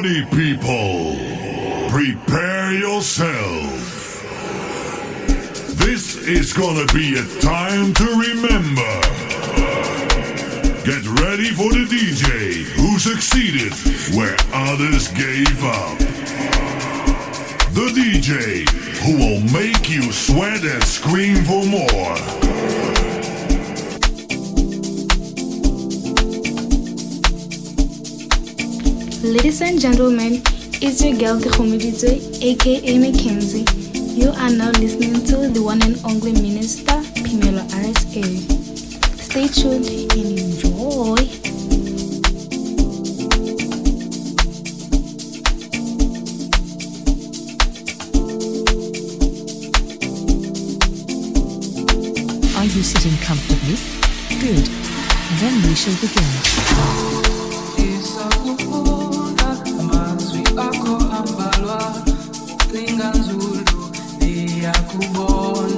Party people, prepare yourself. This is gonna be a time to remember. Get ready for the DJ who succeeded where others gave up. The DJ who will make you sweat and scream for more. Ladies and gentlemen, it's your girl Kehomiditwe, aka Mackenzie. You are now listening to the one and only minister, Pimelo RSA. Stay tuned and enjoy. Are you sitting comfortably? Good. Then we shall begin. Ganzurdu, Dia Kubon.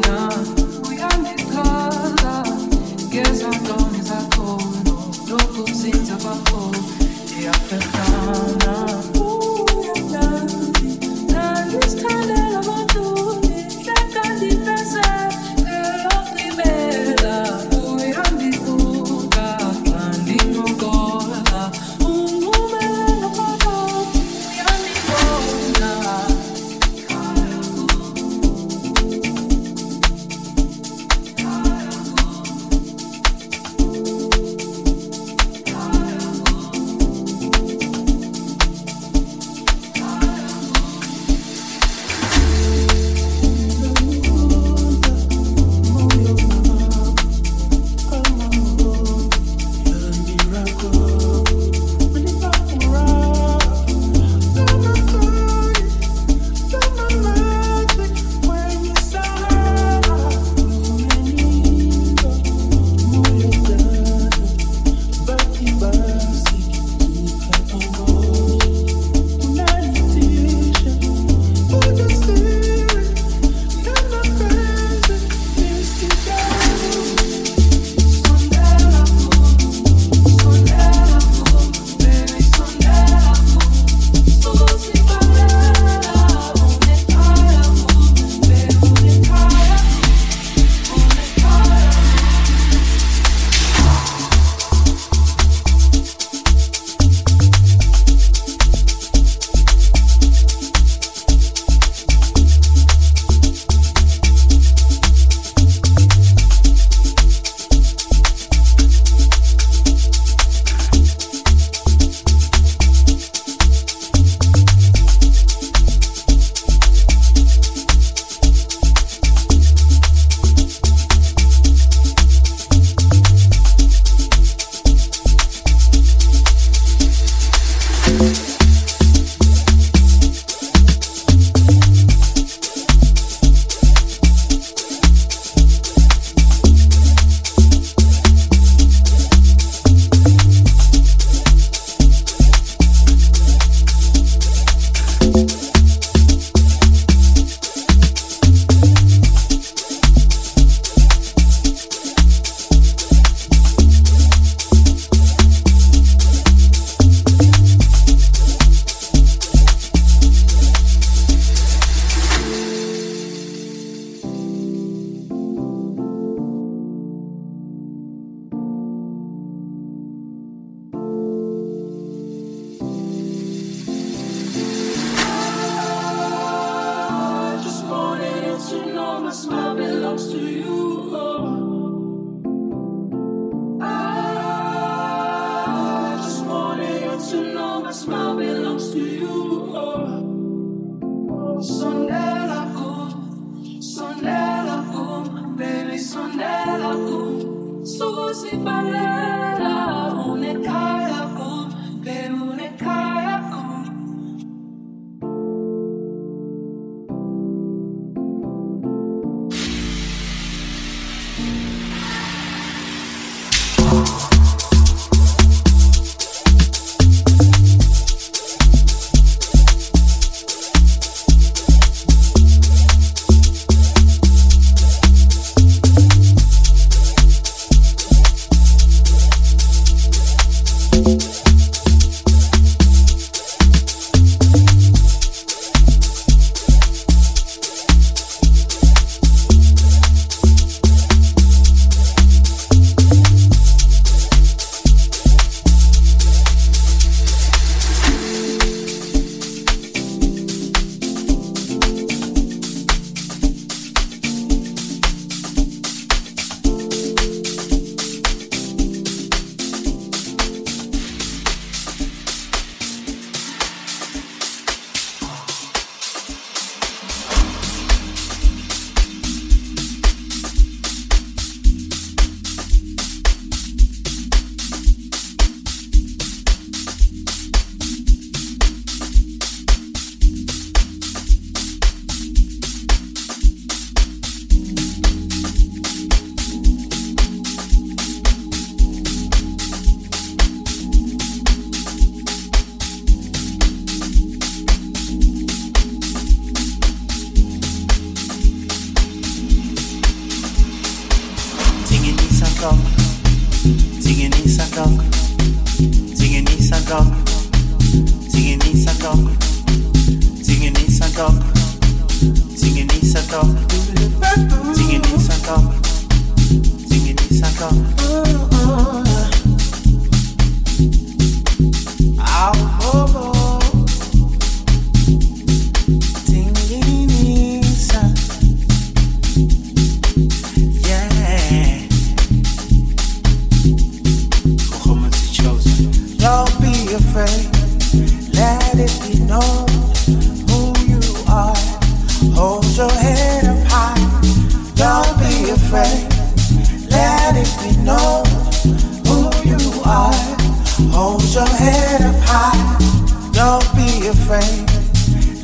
Don't be afraid.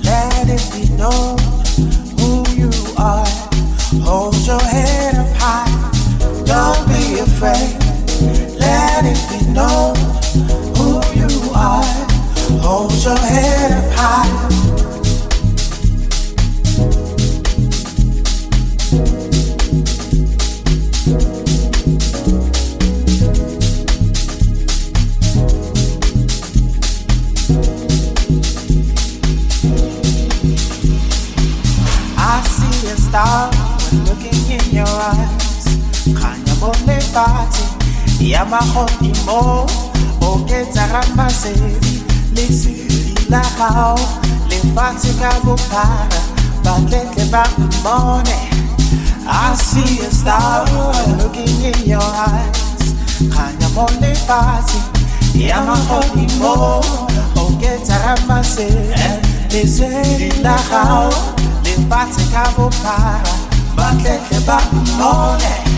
Let it be known who you are. Hold your head. ya magodimo o ke tsarapase lesedi la gago lefatshe ka bophara batletle ba mmone I see a star looking in your eyes. Kganya mo lefatshe ya magodimo o lefatshe ka bophara batletle ba mmone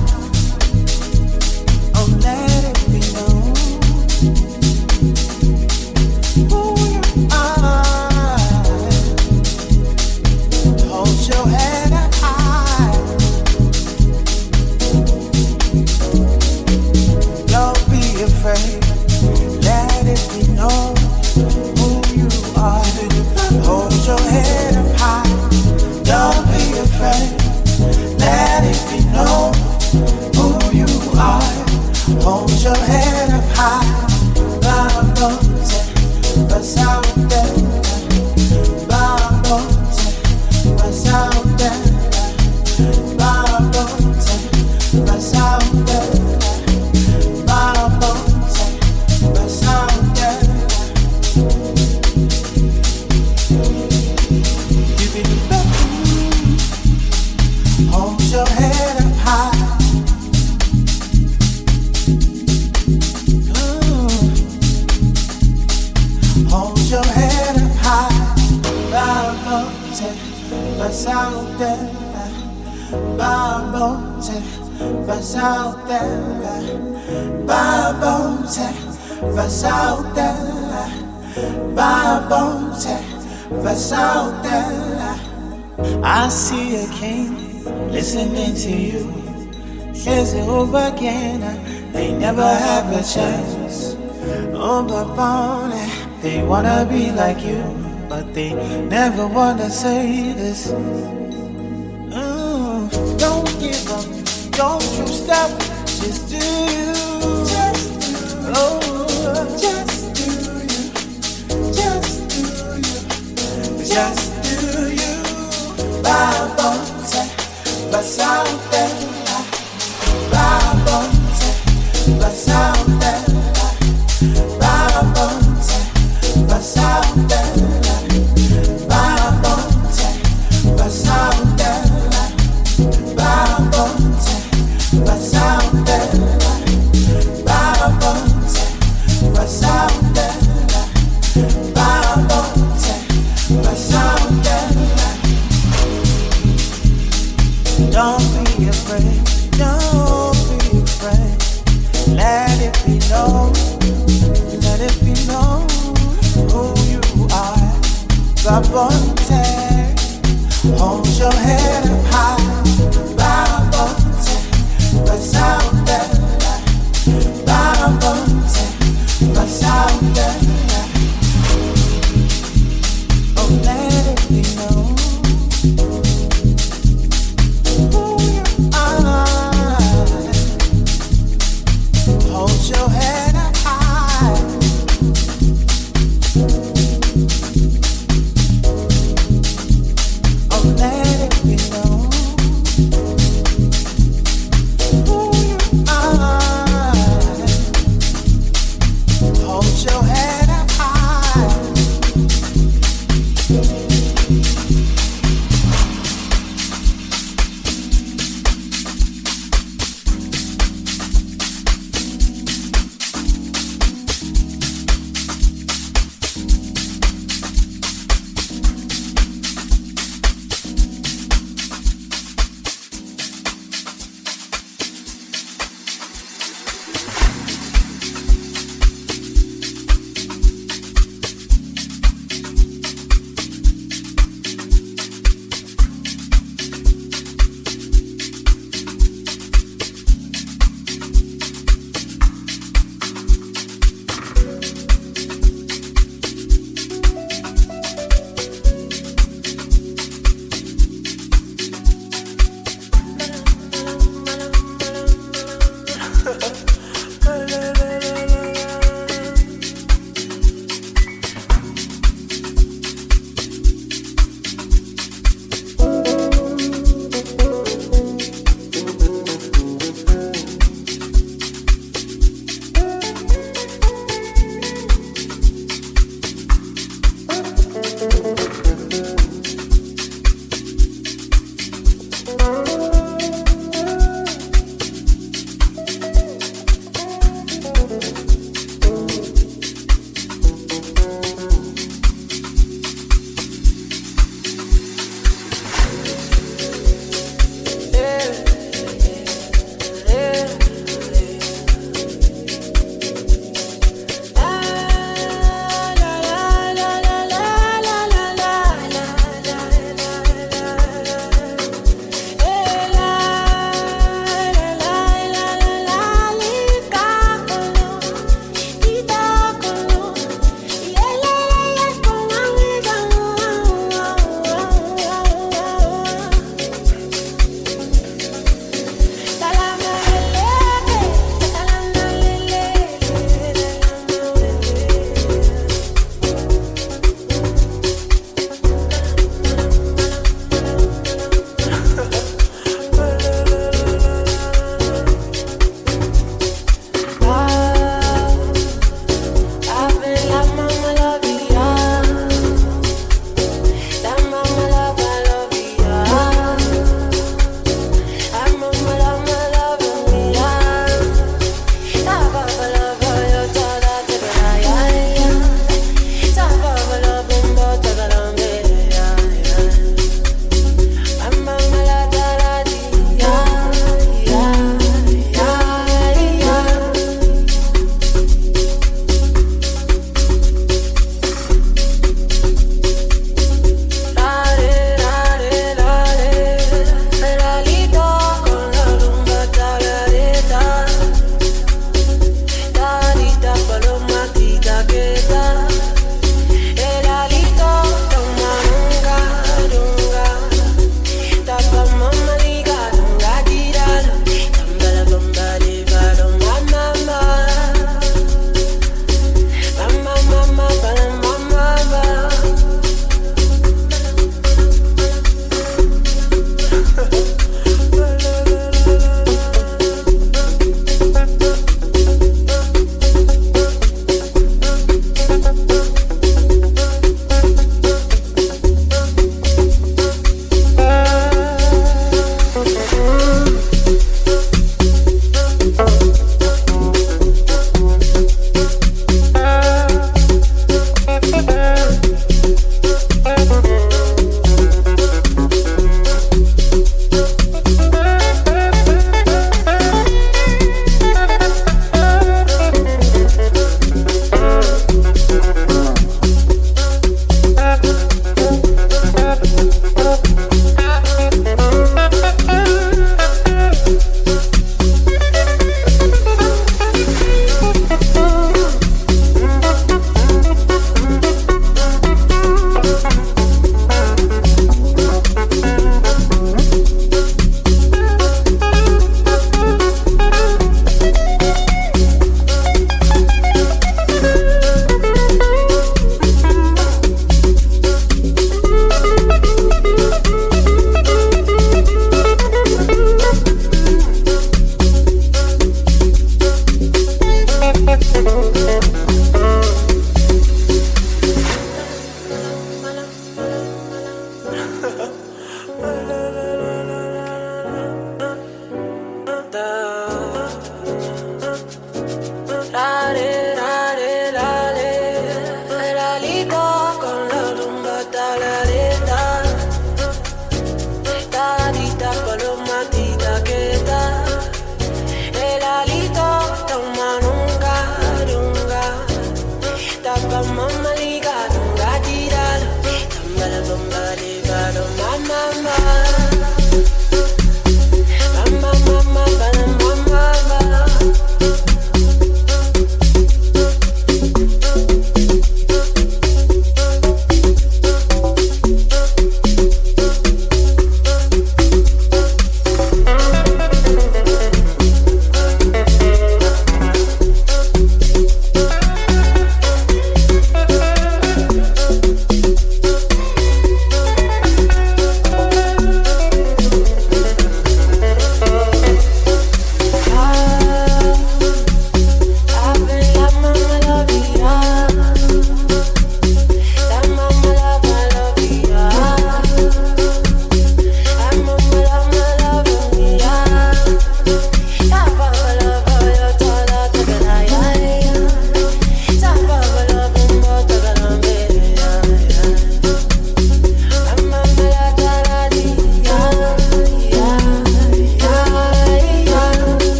Basauta, Babonte, Basauta. I see a king listening to you. Says it over again, they never have a chance. Oh, Babonte, they wanna be like you, but they never wanna say this. Mm, don't give up, don't you stop, just do you. just do you. Babonza, basala.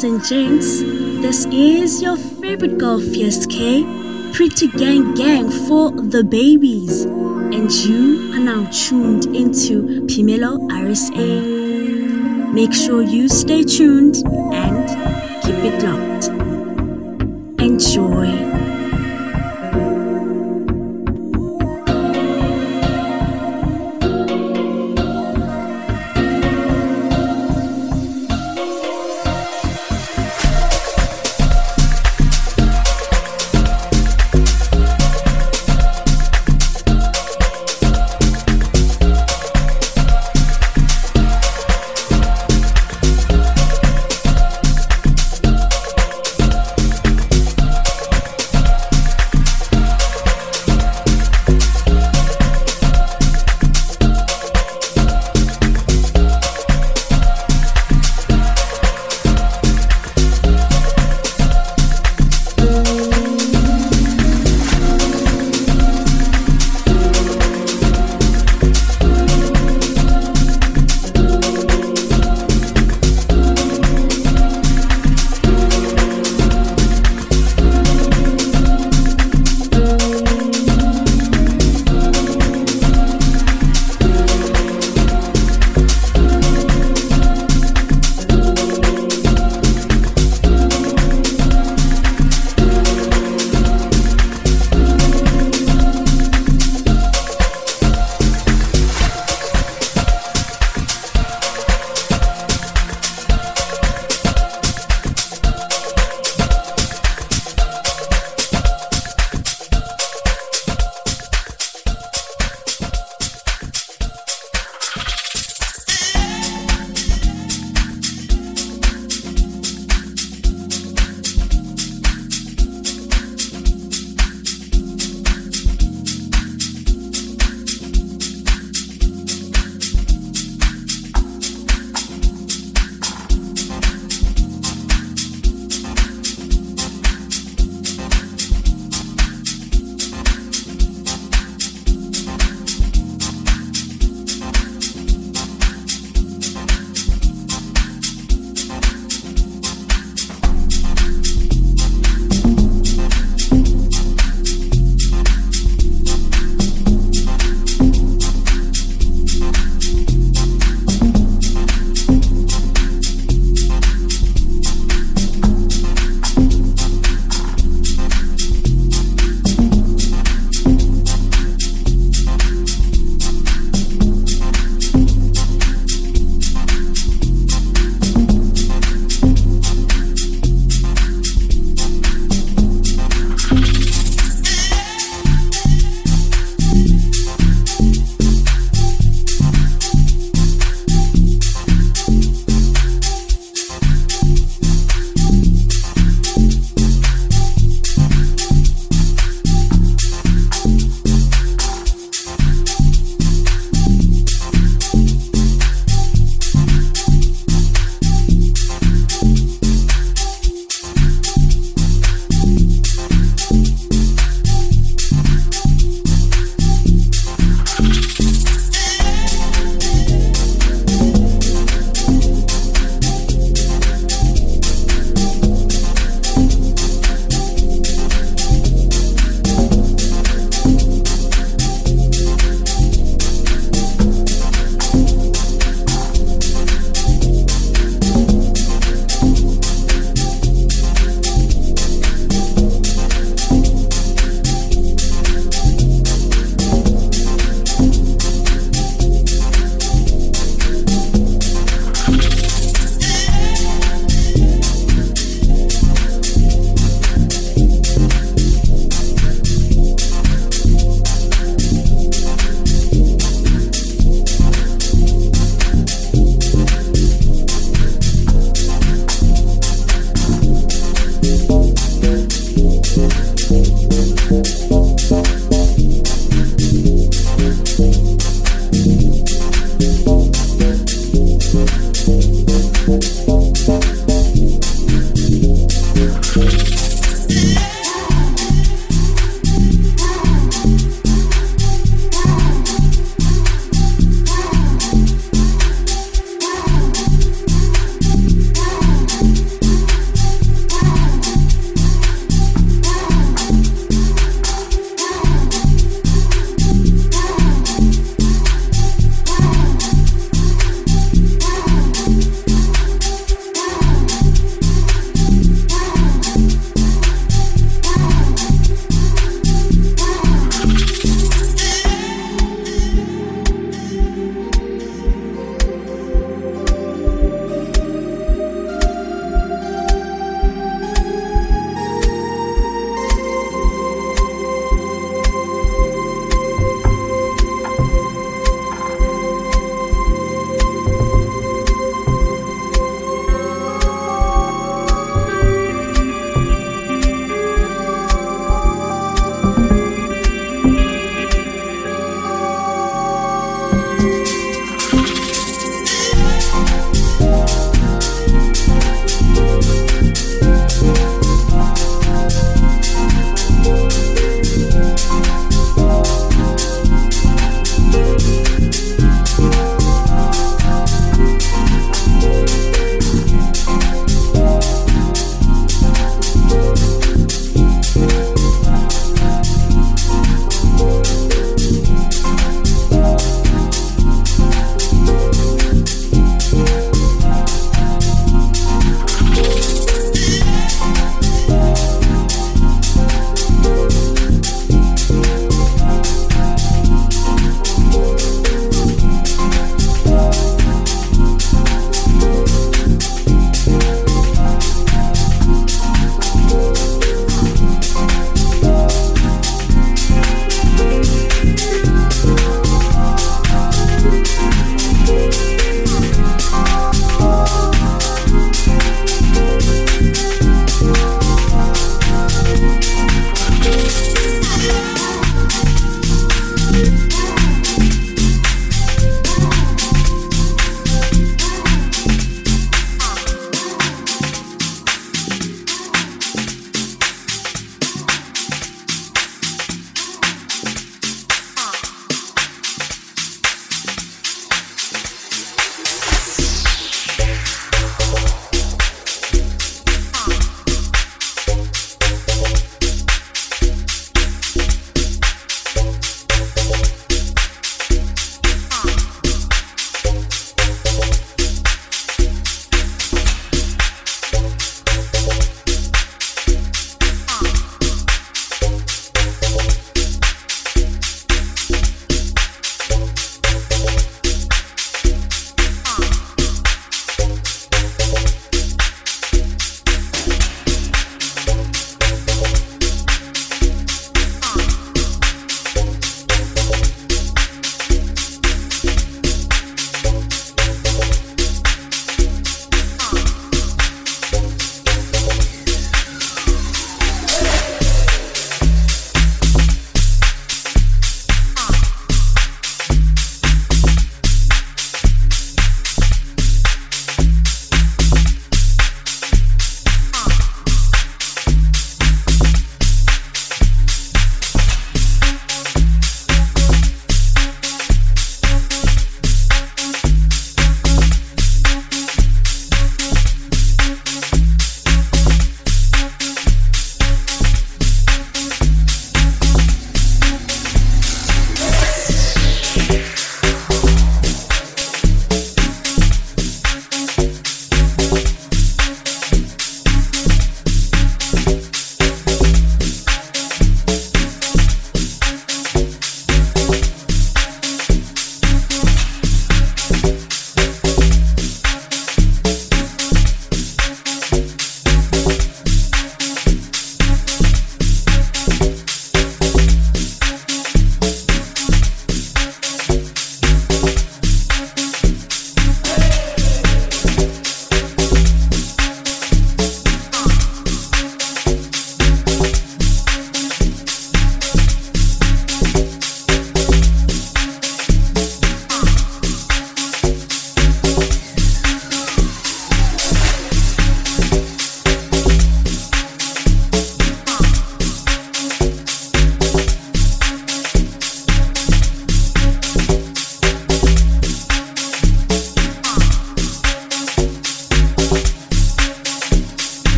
Ladies and gents, this is your favorite girl, Fierce K, Pretty Gang Gang for the babies. And you are now tuned into Pimelo RSA. Make sure you stay tuned and keep it locked. Enjoy.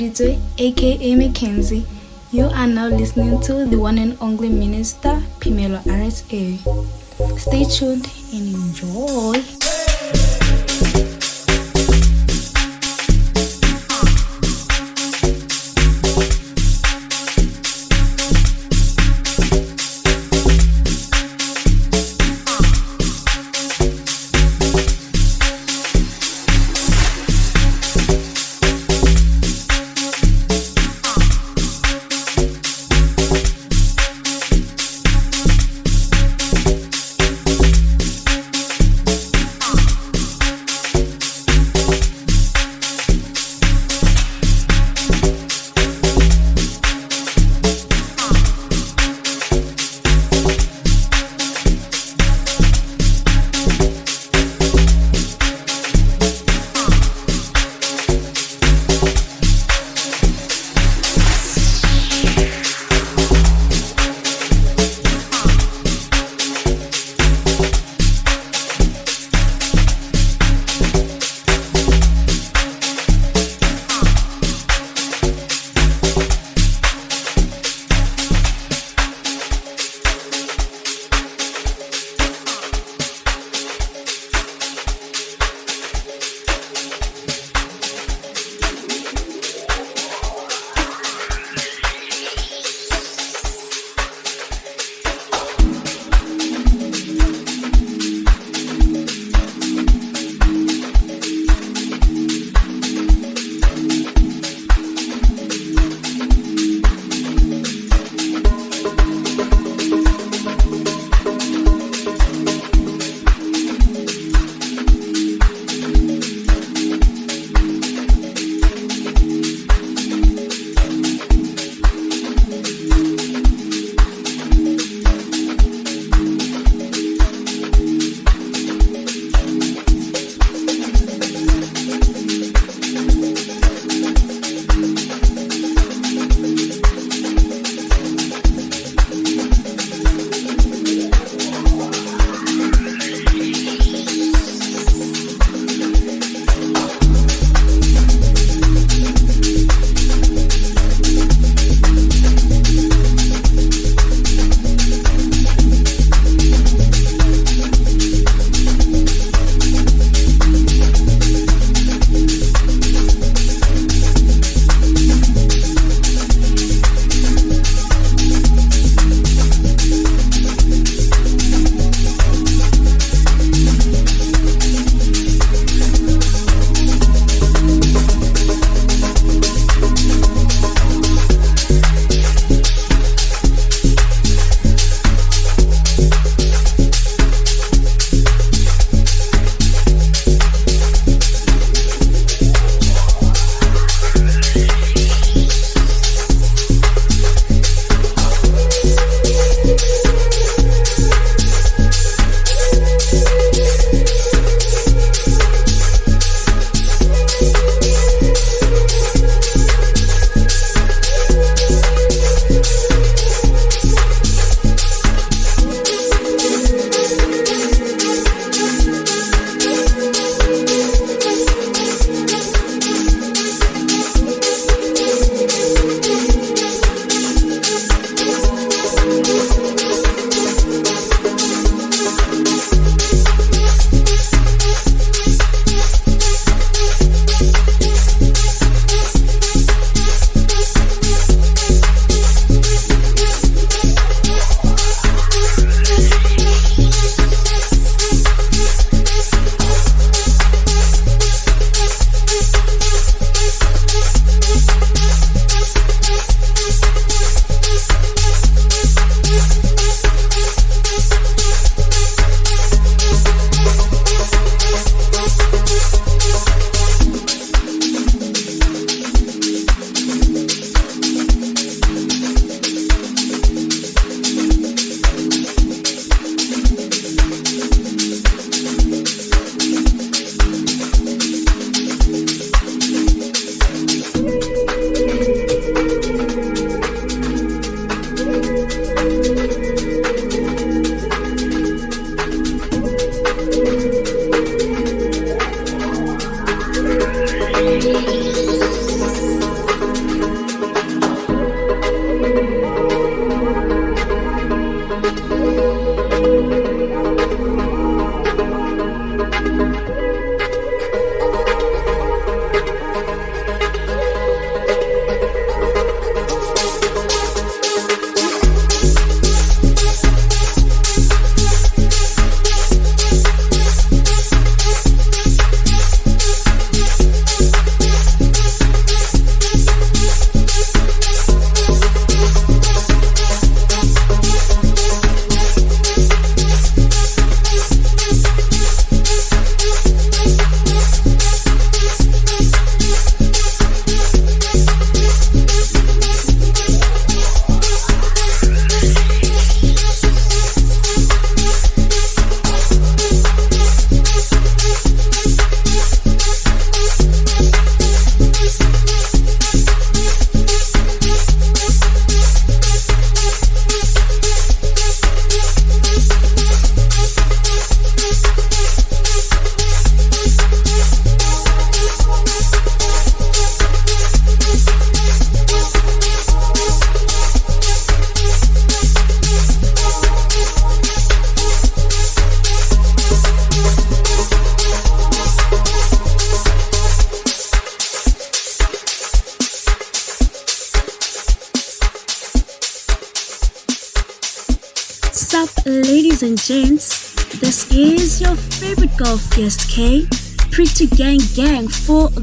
Aka Mackenzie. You are now listening to the one and only minister, Pimelo RSA. Stay tuned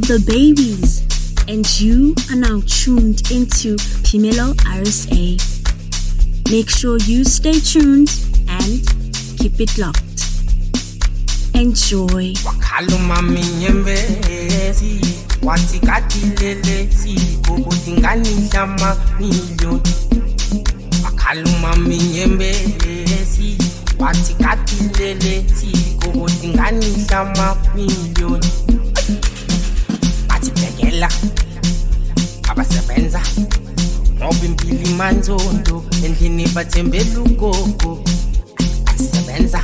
the babies. And you are now tuned into Pimelo RSA. Make sure you stay tuned and keep it locked. Enjoy. wakhaluma minyembezi ukuthi nganidlama miliyoni wakhaluma minyembezi wathi kadilelesi ukuthi abasela abasebenza. Ngobimpili manzondo endlini bathembela ugogo. Asebenza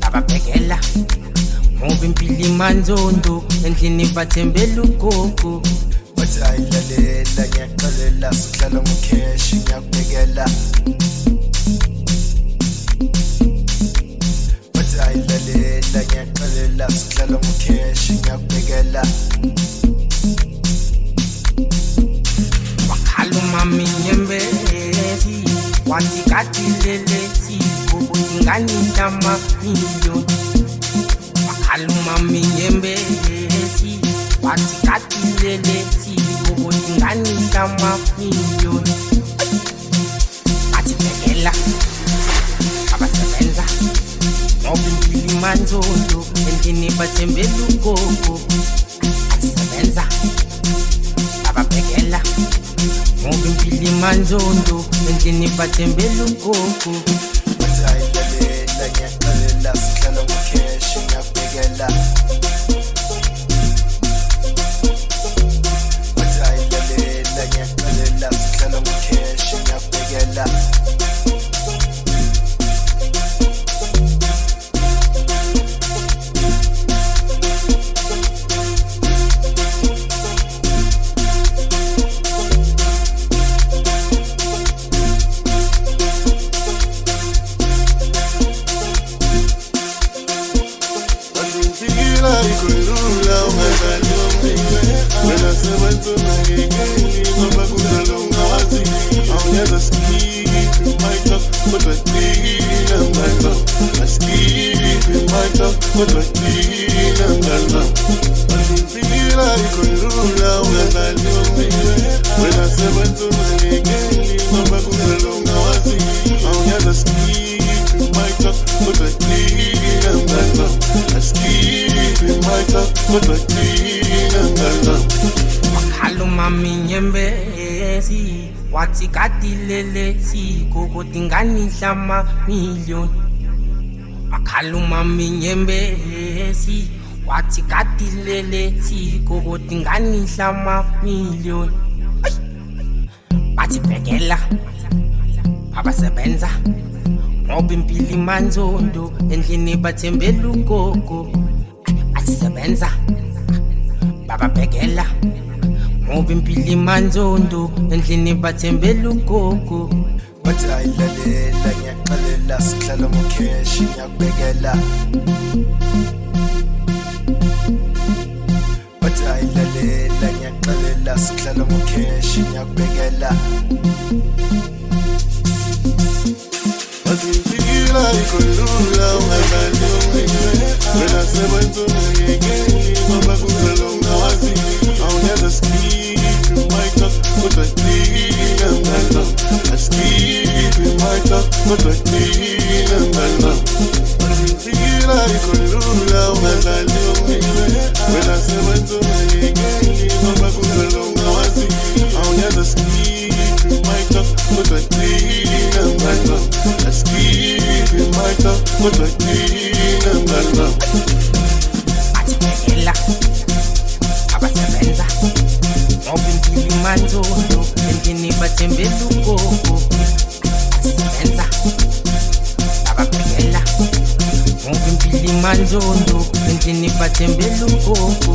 ababhekela. Ngobimpili manzondo endlini bathembela ugogo. Bathi ayilalela ngiyaqalela sihlala ngokheshi ngiyakubhekela bathi ayilalela ngiyaqalela sihlala ngokheshi ngiyakubhekela wathi kadilelesi ukuthi nganidlama miliyoni wakhaluma minyembezi wathi kadilelesi ukuthi nganidlama miliyoni bathi bhekela abasebenza. Ngoba impilo imanzondo endlini bathembela ugogo bathi sebenza ababhekela ngoba impilo imanzondo endlini bathembela kodinganisa amamiliyoni wakhaluma minyembezi wathi kadilele siko kodinganisa amamiliyoni bathibhekela abasebenza. Ngoba impilo imanzondo endlini bathembela ugogo. Asisebenza bababhekela ngoba impilo imanzondo endlini bathembela ugogo. bathayilalela ngiyakuqalela sihlala mukheshi ngiyakubekela. Bathayilalela ngiyakuqalela sihlala mukheshi ngiyakubekela. Bazinzikila ikolula ungabalumile Wena sebenzule ngekeli Baba kuzalonga wazi Awunyeza skiki Michael Kuta tiki Ngamgata مفاتيح مالنا رزقنا يكلولا ومغاليهم ولا سبتهم يجيلي ماما كلهم نواسي عوني هذا سكيب مايكا مفاتيح مالنا سكيب مايكا مفاتيح مالنا أتمنى abasebenza ngoba impilo manje lokhu nginibathe mbelukoko bhekela abasebenza ngoba impilo imanzondo endlini bathembela ugogo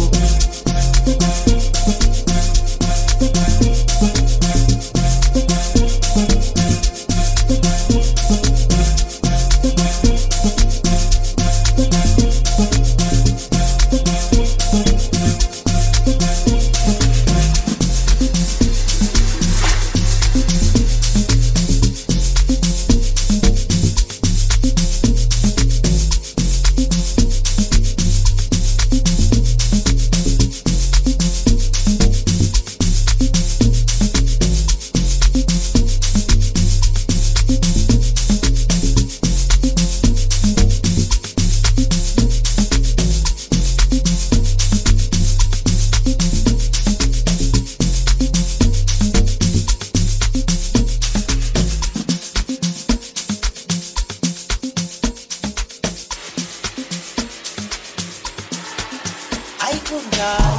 bathi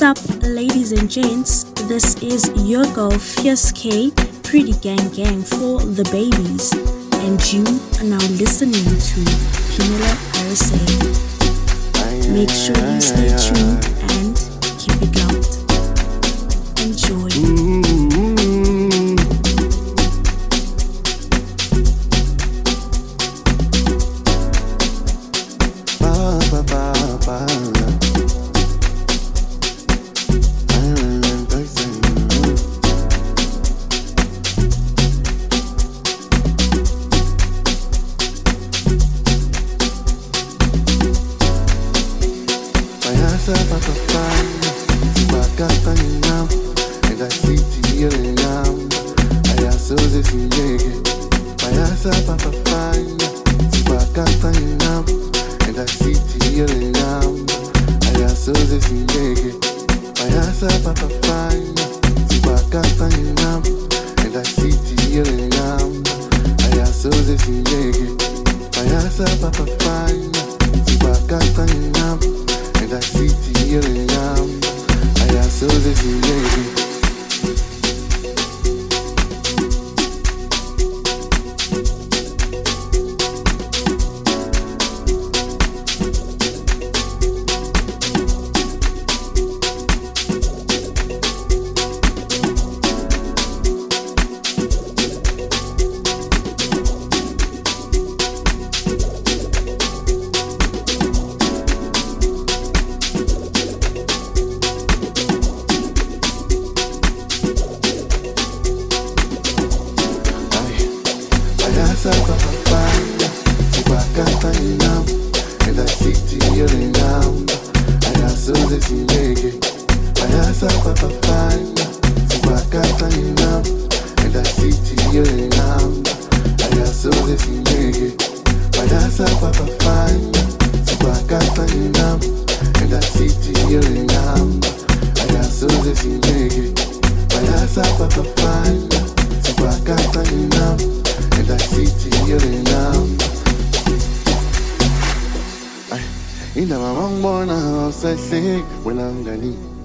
imanzondo endlini bathembela ugogo gents, this is your girl Fierce K, Pretty Gang Gang for the babies, and you are now listening to Pamela RSA. Make sure you stay tuned and keep it loud. Enjoy. Awusahleki wena mngani kanti